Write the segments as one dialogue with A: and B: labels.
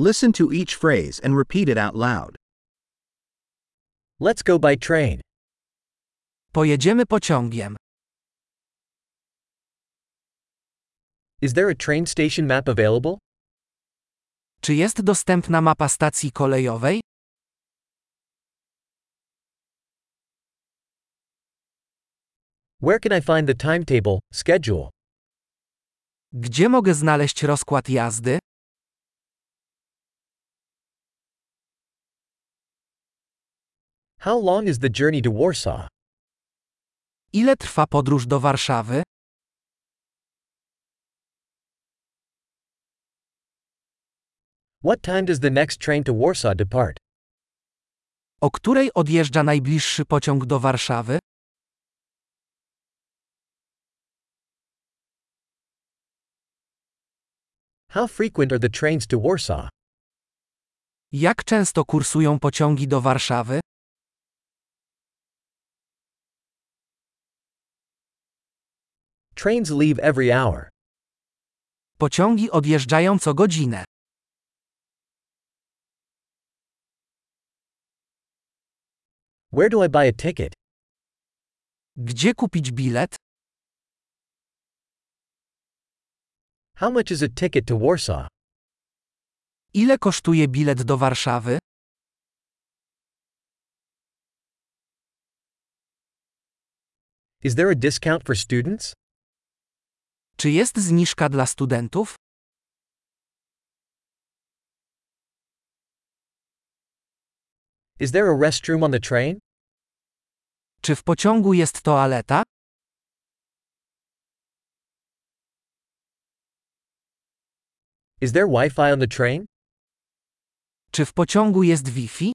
A: Listen to each phrase and repeat it out loud.
B: Let's go by train.
C: Pojedziemy pociągiem.
B: Is there a train station map available?
C: Czy jest dostępna mapa stacji kolejowej?
B: Where can I find the timetable, schedule?
C: Gdzie mogę znaleźć rozkład jazdy?
B: How long is the journey to Warsaw?
C: Ile trwa podróż do Warszawy?
B: What time does the next train to Warsaw depart?
C: O której odjeżdża najbliższy pociąg do Warszawy?
B: How frequent are the trains to Warsaw?
C: Jak często kursują pociągi do Warszawy?
B: Trains leave every hour.
C: Pociągi odjeżdżają co godzinę.
B: Where do I buy a ticket?
C: Gdzie kupić bilet?
B: How much is a ticket to Warsaw?
C: Ile kosztuje bilet do Warszawy?
B: Is there a discount for students?
C: Czy jest zniżka dla studentów?
B: Is there a restroom on the train?
C: Czy w pociągu jest toaleta?
B: Is there Wi-Fi on the train?
C: Czy w pociągu jest Wi-Fi?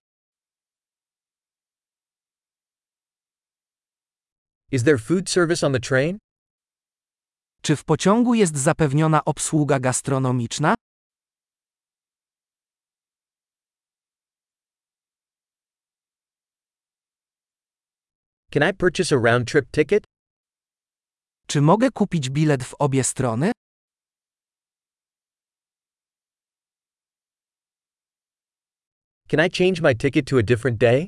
B: Is there food service on the train?
C: Czy w pociągu jest zapewniona obsługa gastronomiczna?
B: Can I purchase a round-trip ticket?
C: Czy mogę kupić bilet w obie strony?
B: Can I change my ticket to a different day?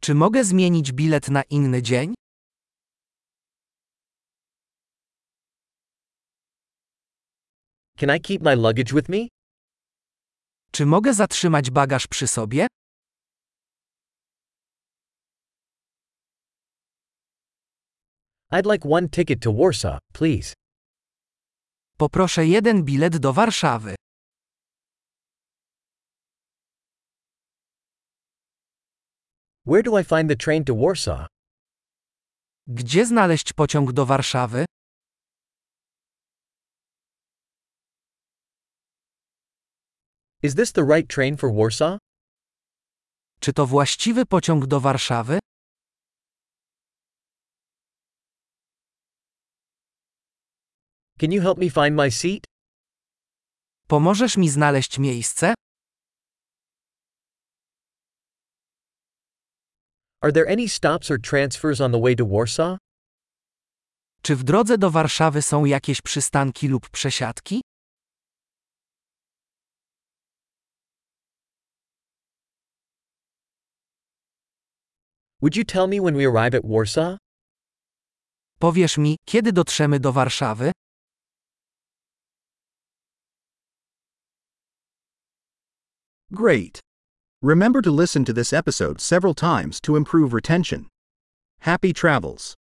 C: Czy mogę zmienić bilet na inny dzień?
B: Can I keep my luggage with me?
C: Czy mogę zatrzymać bagaż przy sobie?
B: I'd like one ticket to Warsaw, please.
C: Poproszę jeden bilet do Warszawy.
B: Where do I find the train to Warsaw?
C: Gdzie znaleźć pociąg do Warszawy?
B: Is this the right train for Warsaw?
C: Czy to właściwy pociąg do Warszawy?
B: Can you help me find my seat?
C: Pomożesz mi znaleźć miejsce?
B: Are there any stops or transfers on the way to Warsaw?
C: Czy w drodze do Warszawy są jakieś przystanki lub przesiadki?
B: Would you tell me when we arrive at Warsaw?
C: Powiesz mi, kiedy dotrzemy do Warszawy?
A: Great! Remember to listen to this episode several times to improve retention. Happy travels!